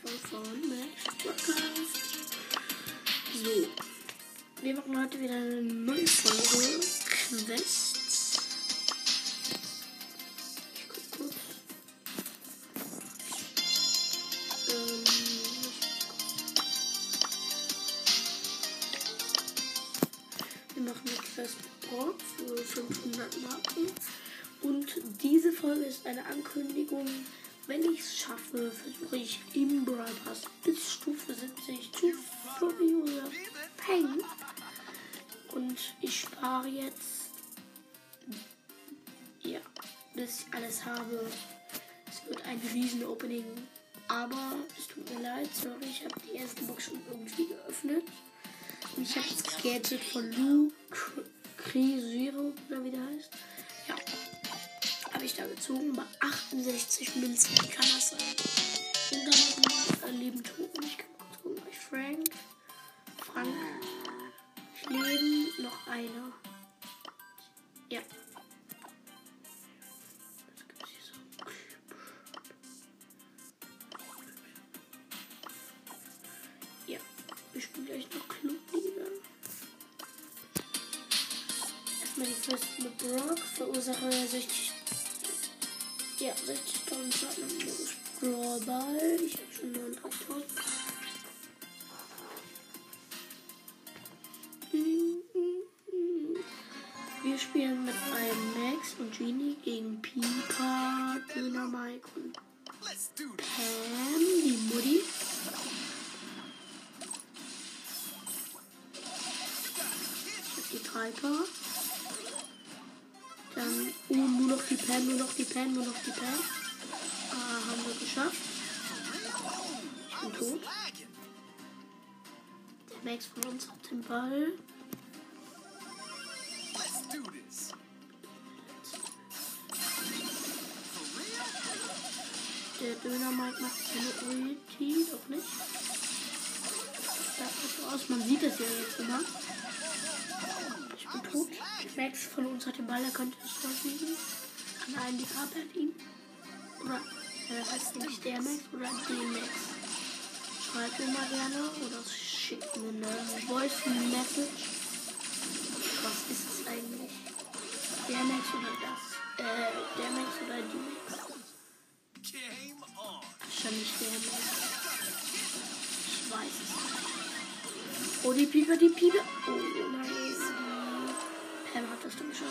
von Max Podcast. So, wir machen heute wieder eine spare jetzt, ja, bis ich alles habe. Es wird ein riesen Opening. Aber es tut mir leid, sorry, ich habe die erste Box schon irgendwie geöffnet. Und ich habe das Gadget von Lu Zero oder wie der heißt. Ja, habe ich da gezogen. Bei 68 Münzen kann das sein. Und dann noch einen lieben Toten. Ich kann. Bei Frank. Frank. Ich leben. Noch einer. Verursache 60 ja, 60.000 Schaden im Modus Brawlball. Ich habe schon 39.000. Ball. Der Döner-Mike macht seine Ulti, doch nicht. Das sieht so aus, man sieht es ja jetzt immer. Ich bin tot. Max von uns hat den Ball, er könnte es versuchen. Kann einen die Farbe hat ihn. Oder äh, heißt nicht der Max oder den Max. Schreibt mir mal gerne oder schickt mir eine Voice Message. Was ist es eigentlich? Der Max oder das? Äh, der Max oder die Max? Wahrscheinlich der Max. Ich weiß es nicht. Oh, die Pieper, die Pieper. Oh, nice. Pam hat das dann schon.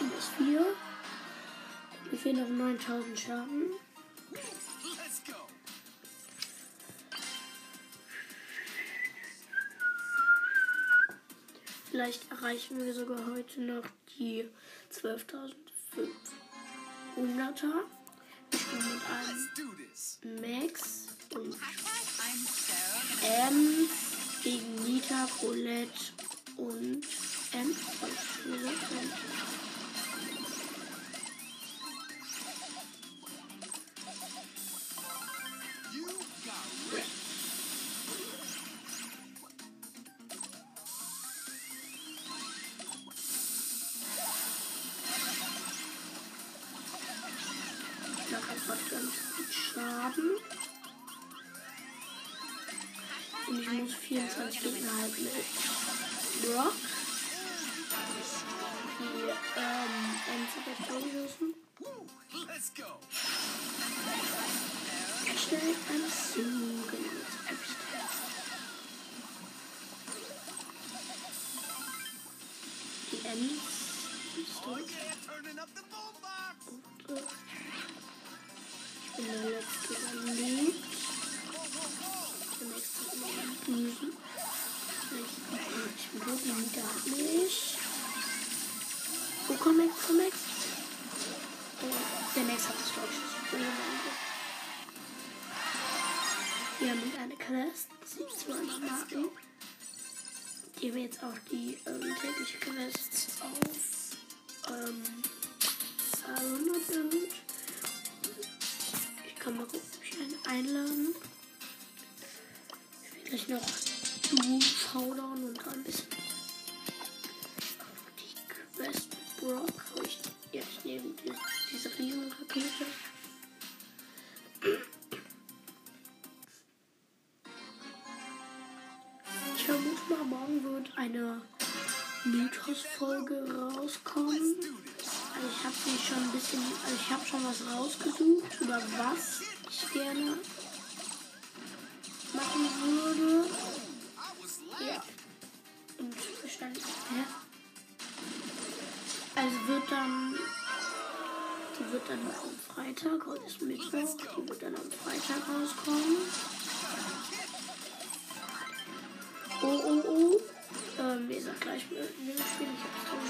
Minus 4. Mir fehlen noch 9000 Schaden. Vielleicht erreichen wir sogar heute noch die 12.500er. Ich bin mit einem Max und M gegen Nita, Colette und M. Und ich muss 24 Gegner halt mit Brock. Die ähm, NCT lösen. Schnell mit Everything. Die tot. Und, äh, ich bin der letzte überlebt. Ich bin tot, die Mieter hat mich. Oh, komm, Max, komm, Max. Oh, der Max hat das Deutsche. Wir haben eine Quest, 200 Marken. Die haben jetzt auch die ähm, tägliche Quest auf ähm, 200 erhöht. Ich kann mal gucken, ob ich einen einladen. Gleich noch du Showdown und ein bisschen Brock habe ich jetzt eben diese riesen Rakete. Ich vermute mal, morgen wird eine Mythos-Folge rauskommen. Also ich habe sie schon ein bisschen, also ich habe schon was rausgesucht über was ich gerne machen würde. Also wird dann. Die wird dann am Freitag, heute ist Mittwoch, die wird dann am Freitag rauskommen. Oh, oh, oh. Ähm, ihr sagt gleich, wir spielen. Ich hab's drauf.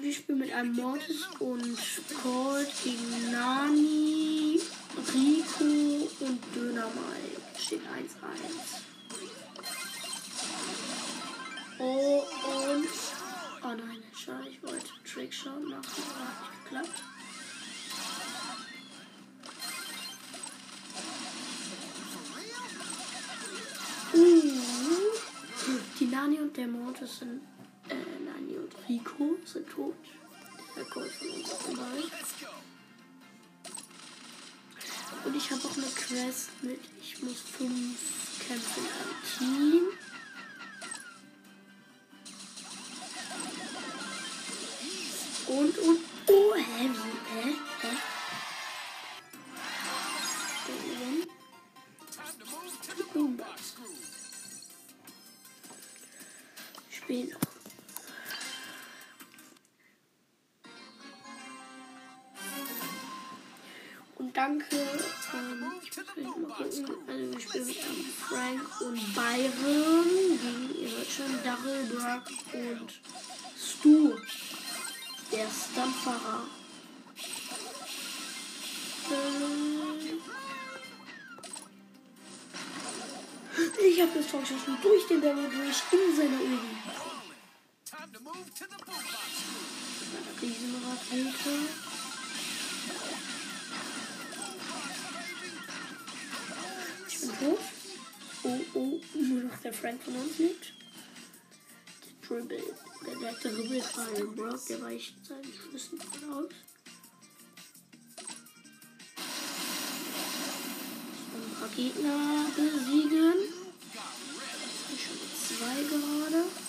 Wir spielen mit einem Mortis und Colt gegen Nani, Rico und Dynamite. Steht 1-1. Oh, und. Schade, ich wollte Trickshot machen, aber hat nicht geklappt. Uh, die Nani und der Mortis sind. Äh, Nani und Rico sind tot. Der Colt von uns ist dabei. Und ich habe auch eine Quest mit, ich muss fünf Kämpfe in einem Team. Und, und, ich habe das Tor geschossen durch den Barrel durch in seine Augen. Riesenrakete. Ich bin tot. Oh, oh, nur noch der Frank von uns liegt. Der Dribble. Der, der Dribble von Brock, der weicht seinen Schüssen voll aus. So, ein paar Gegner besiegen. Ich schon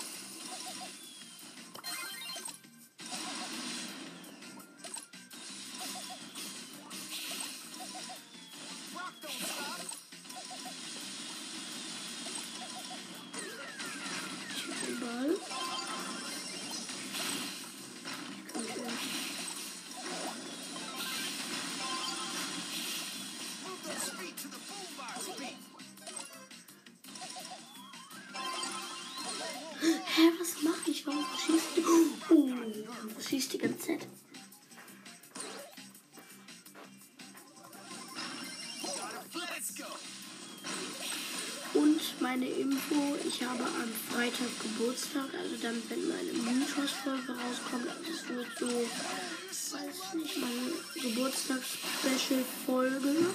Und meine Info, ich habe am Freitag Geburtstag, also dann, wenn meine Mythos-Folge rauskommt, das wird so, weiß nicht, meine Geburtstags-Special-Folge.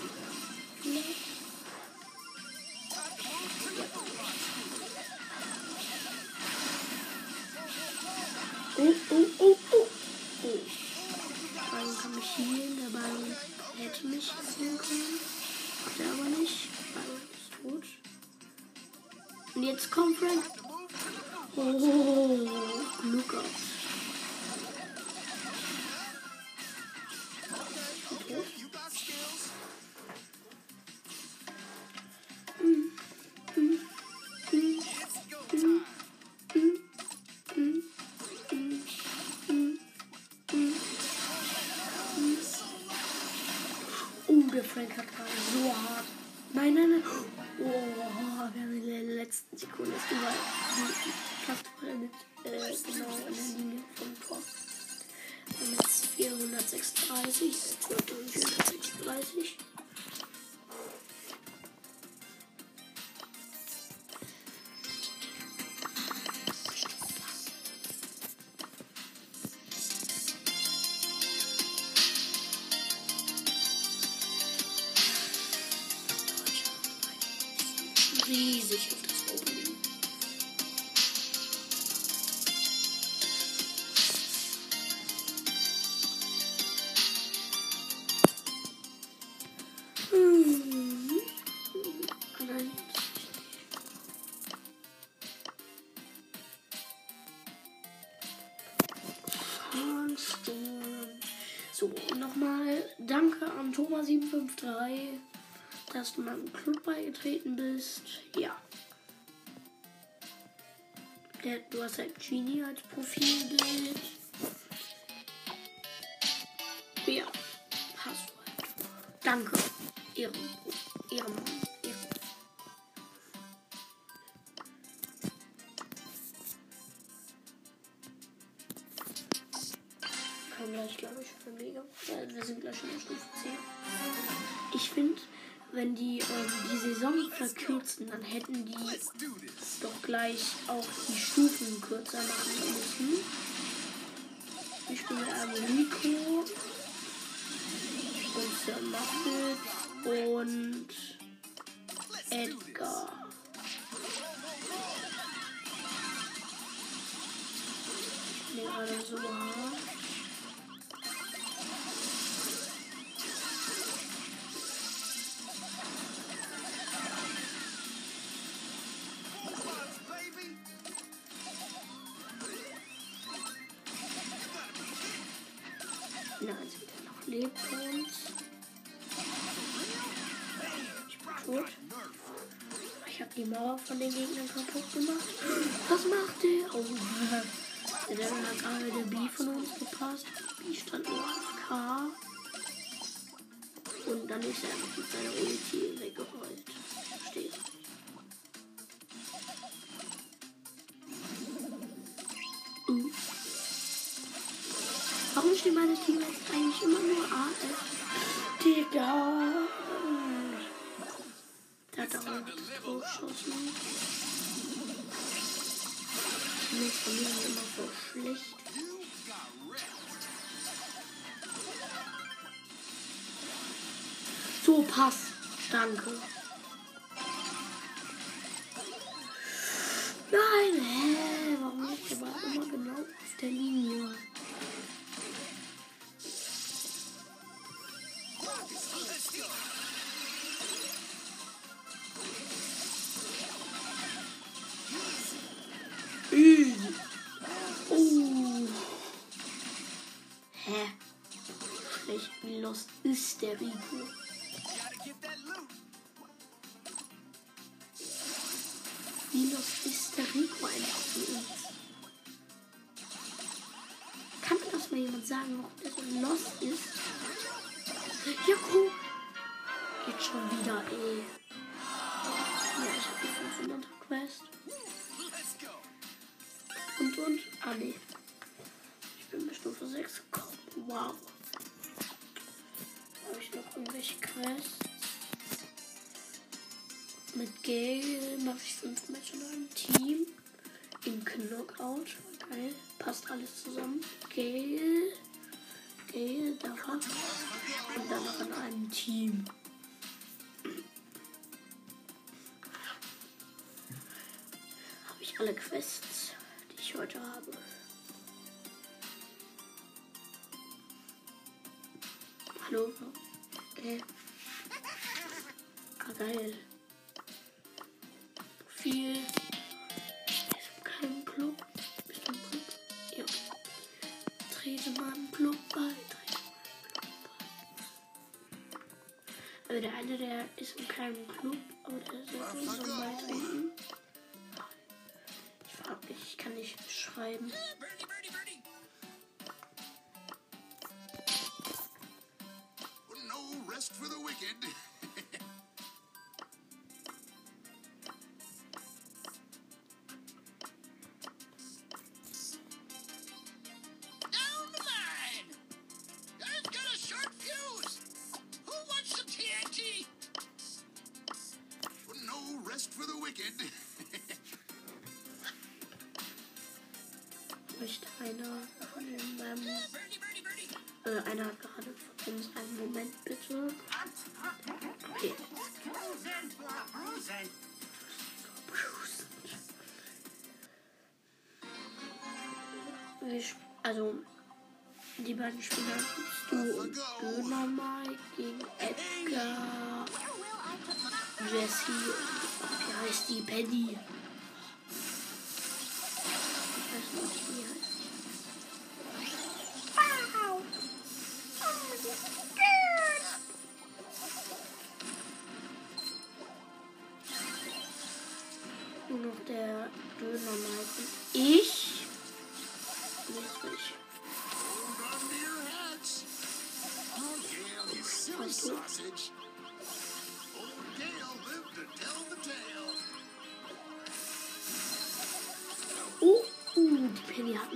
Der letzten Sekunde ist überall fast voll mit äh, genau in der Linie vom Tor. Haben jetzt 436, 436. danke an Thomas753, dass du meinem Club beigetreten bist. Ja. Der, du hast ein Genie als Profilbild. Ja, hast du halt. Danke. Ehren, Gleich in Stufe 10. Ich finde, wenn die ähm, die Saison verkürzen, dann hätten die doch gleich auch die Stufen kürzer machen müssen. Ich spiele einmal Nico und Sir Muppet und Edgar. Ich bin gerade so gemacht. Was macht der? Oh, der Devil hat gerade der B von uns gepasst. B stand nur auf K. Und dann ist er mit seiner Ulti weggerollt. Steht. Uh. Warum stehen meine Teammates eigentlich immer nur AF? Digga. Der hat auch ein mir sind immer so schlecht. So, Pass. Danke. Nein, hä? Warum ist der Ball immer genau auf der Linie? Der Rico. Wie lost ist der Rico einfach für uns? Kann mir das mal jemand sagen, warum der so lost ist? Ja, cool. Jetzt schon wieder, ey. Ja, ich hab die 500 Quest. Und, und. Ah, nee. Ich bin bei Stufe 6 gekommen. Wow. Habe ich noch irgendwelche Quests? Mit Gale mache ich 5 Matches in einem Team. Im Knockout. Geil. Passt alles zusammen. Gale. Gale, da. Und dann noch in einem Team. Habe ich alle Quests, die ich heute habe. Hallo? Ah, geil. Profil. Ist in keinem Club. Bist du im Club? Ja. Trete mal im Club bei. Also der eine, der ist in keinem Club, aber der sollte uns so beitreten. Ich frag mich, ich kann nicht schreiben. For the wicked. also die beiden Spieler du und Döner Mike gegen Edgar, Jesse und wie heißt die Penny? Nur noch der Döner Mike.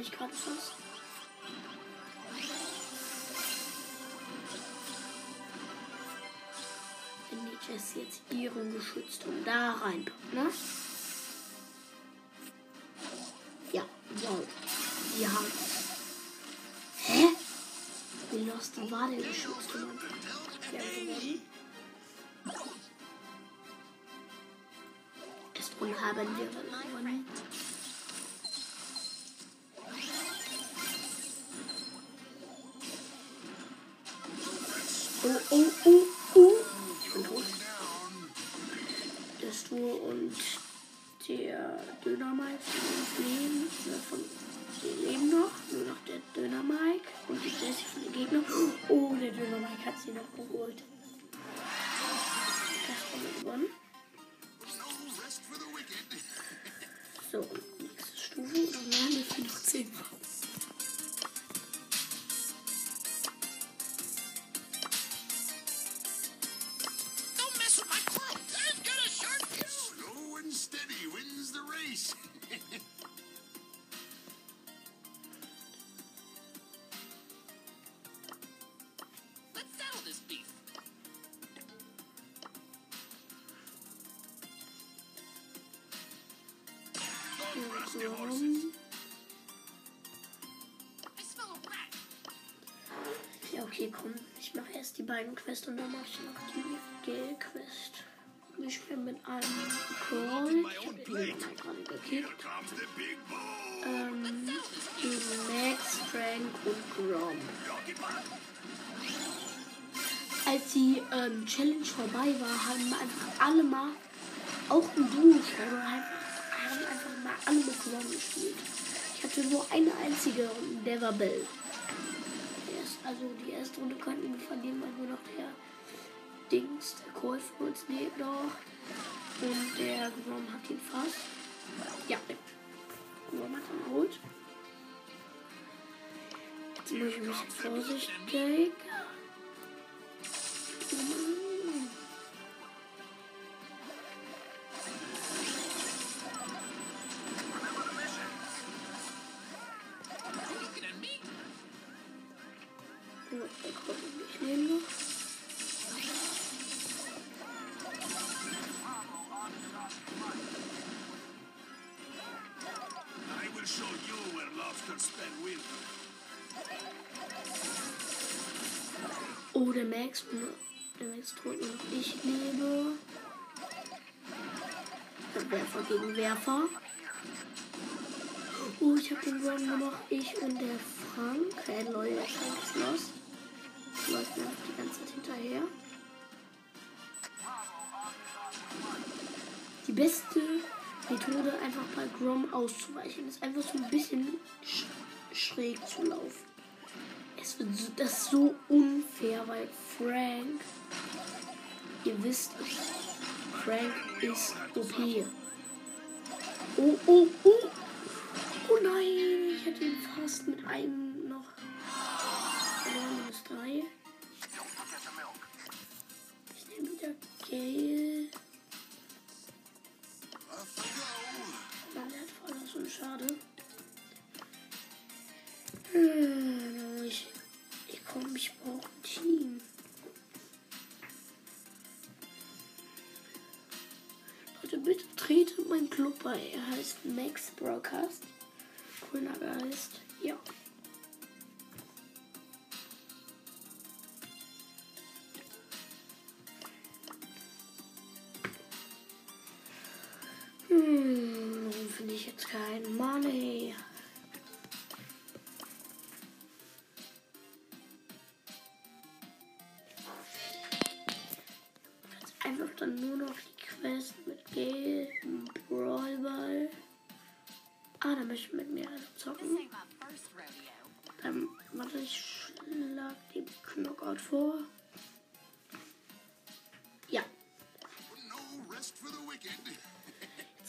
Mich gerade fast. Wenn die Jessie jetzt ihren Geschützturm da reinpackt, ne? Ja, wow. Die haben. Hä? Wie lost war der Geschützturm? Wir haben gewonnen. Erstmal haben wir gewonnen. Oh, oh, oh. Ich bin tot. Der Stuhl und der leben. Oder von, die leben noch. Nur noch der Dönermike und die Jessie von den Gegnern. Oh, der Dönermike hat sie noch geholt. Das haben wir gewonnen. So, Quests und dann mache ich noch die Gel-Quest. Wir spielen mit einem Crawl. Ich habe den mal gekickt. The big bull. Ähm, Max, Frank und Grom. Als die ähm, Challenge vorbei war, haben einfach alle mal, auch im einfach, haben einfach mal alle mit Grom gespielt. Ich hatte nur eine einzige und der war Bell. Also die erste Runde konnten wir verlieren, weil nur noch der Dings, der Cole von uns lebt noch. Und der Grom hat ihn fast. Ja, der Grom hat ihn geholt. Jetzt muss ich bisschen vorsichtig. Looking der Max, der Max tot und ich lebe. Werfer gegen Werfer. Oh, ich habe den nur noch ich und der Frank. Hey, Leute, der Frank ist lost. Läuft mir die ganze Zeit hinterher. Die beste Methode, einfach bei Grom auszuweichen, ist einfach so ein bisschen sch schräg zu laufen. So, das ist so unfair, weil Frank, ihr wisst es, Frank ist OP. Oh, oh, oh. Oh nein, ich hätte ihn fast mit einem noch verloren, minus drei. Ich nehme wieder Gale. Mann, der hat voll so schade. Hm, komm, ich brauche ein Team. Leute, bitte tretet mein Club bei. Er heißt Max Broadcast. Grüner Geist. Ja. Hm, finde ich jetzt kein Money? Dann nur noch die Quest mit Gale, Brawlball. Ah, da möchte ich mit mir also zocken. Dann warte, ich schlag den Knockout vor. Ja, jetzt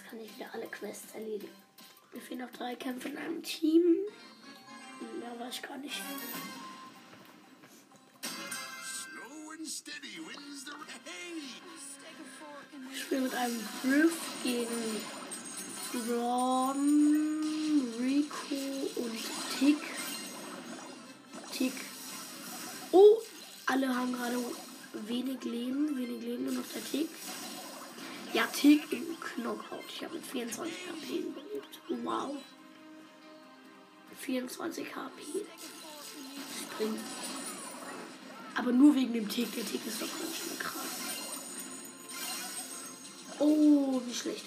kann kann ich wieder alle Quests erledigen. Mir fehlen noch drei Kämpfe in einem Team. Mehr weiß ich gar nicht. Einem Griff gegen Ron, Rico und Tick. Tick. Oh, alle haben gerade wenig Leben. Wenig Leben, nur noch der Tick. Ja, Tick im Knockout. Ich habe mit 24 HP. Wow. 24 HP. Springen. Aber nur wegen dem Tick. Der Tick ist doch ganz schön krass. Oh, wie schlecht.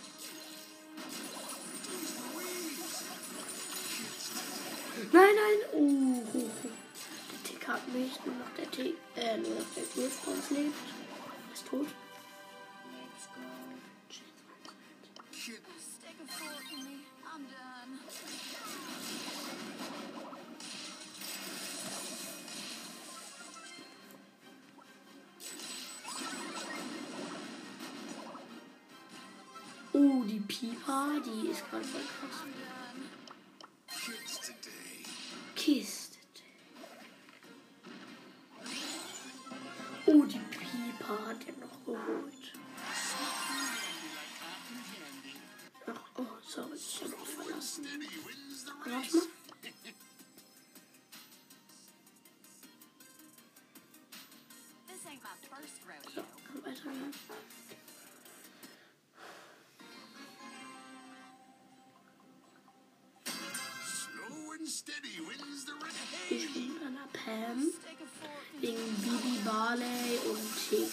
Nein, nein. Oh, oh, oh. Der Tick hat mich. Nur noch der Tick. Äh, nur noch der uns lebt. Ist tot. Oh, die ist gerade. Kids today. Kiste. Oh, die Pipa hat er noch geholt. Ach, oh, sorry, ich habe mich verlassen. Race. Warte mal. So, rodeo. Ich bin mit einer Pam gegen Bibi Barley und Tick.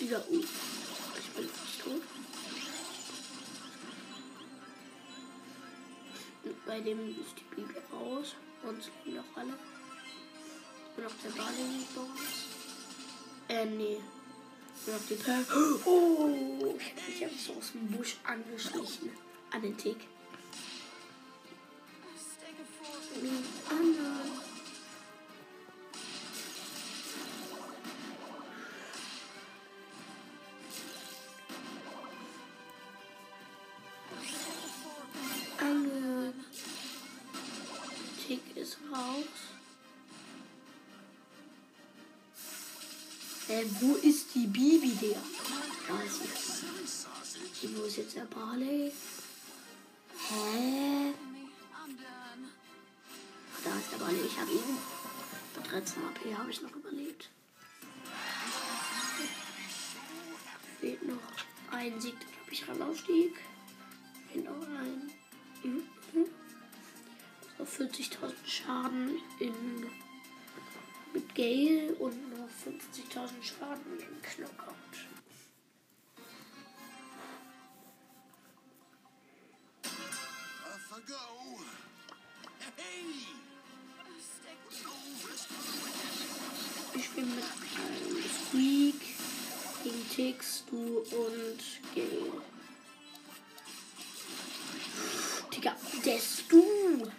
Wieder U. Ich bin fast tot. Und bei dem ist die Bibi raus. Uns liegen noch alle. Nur noch der Barley liegt bei uns. Äh, nee. Nur noch die Pam. Oh! Ich hab mich jetzt so aus dem Busch angeschlichen. An den Tick. Stick Äh, wo ist die Bibi, der? Da ist sie. Silly sausage. Wo ist jetzt der Barley? Hä? Da ist der Barley. Ich habe ihn. Mit 13 AP habe ich noch überlebt. Fehlt noch ein Sieg, dann habe ich Rangaufstieg. Fehlt noch ein. Mhm. So 40.000 Schaden in Gale und noch 50.000 Schaden in Knockout. Off I go. Hey! Ich bin mit einem Squeak gegen Tix, du und Gale. Digga, der ist du.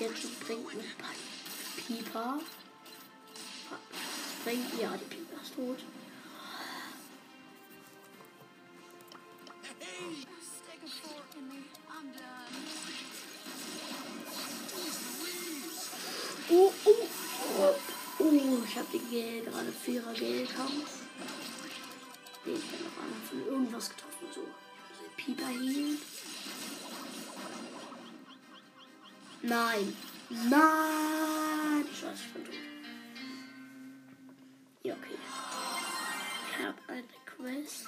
Gadget bringt mit Pi- Pieper. Was bringt ja, die Pieper ist tot. Oh, oh, oh, oh, ich hab den Gel gerade Vierer Gelkampf. Nee, ich noch einmal von irgendwas getroffen. So, ich muss den Nein, nein, Scheiße, ich bin tot. Ja, okay. Ich hab eine Quest.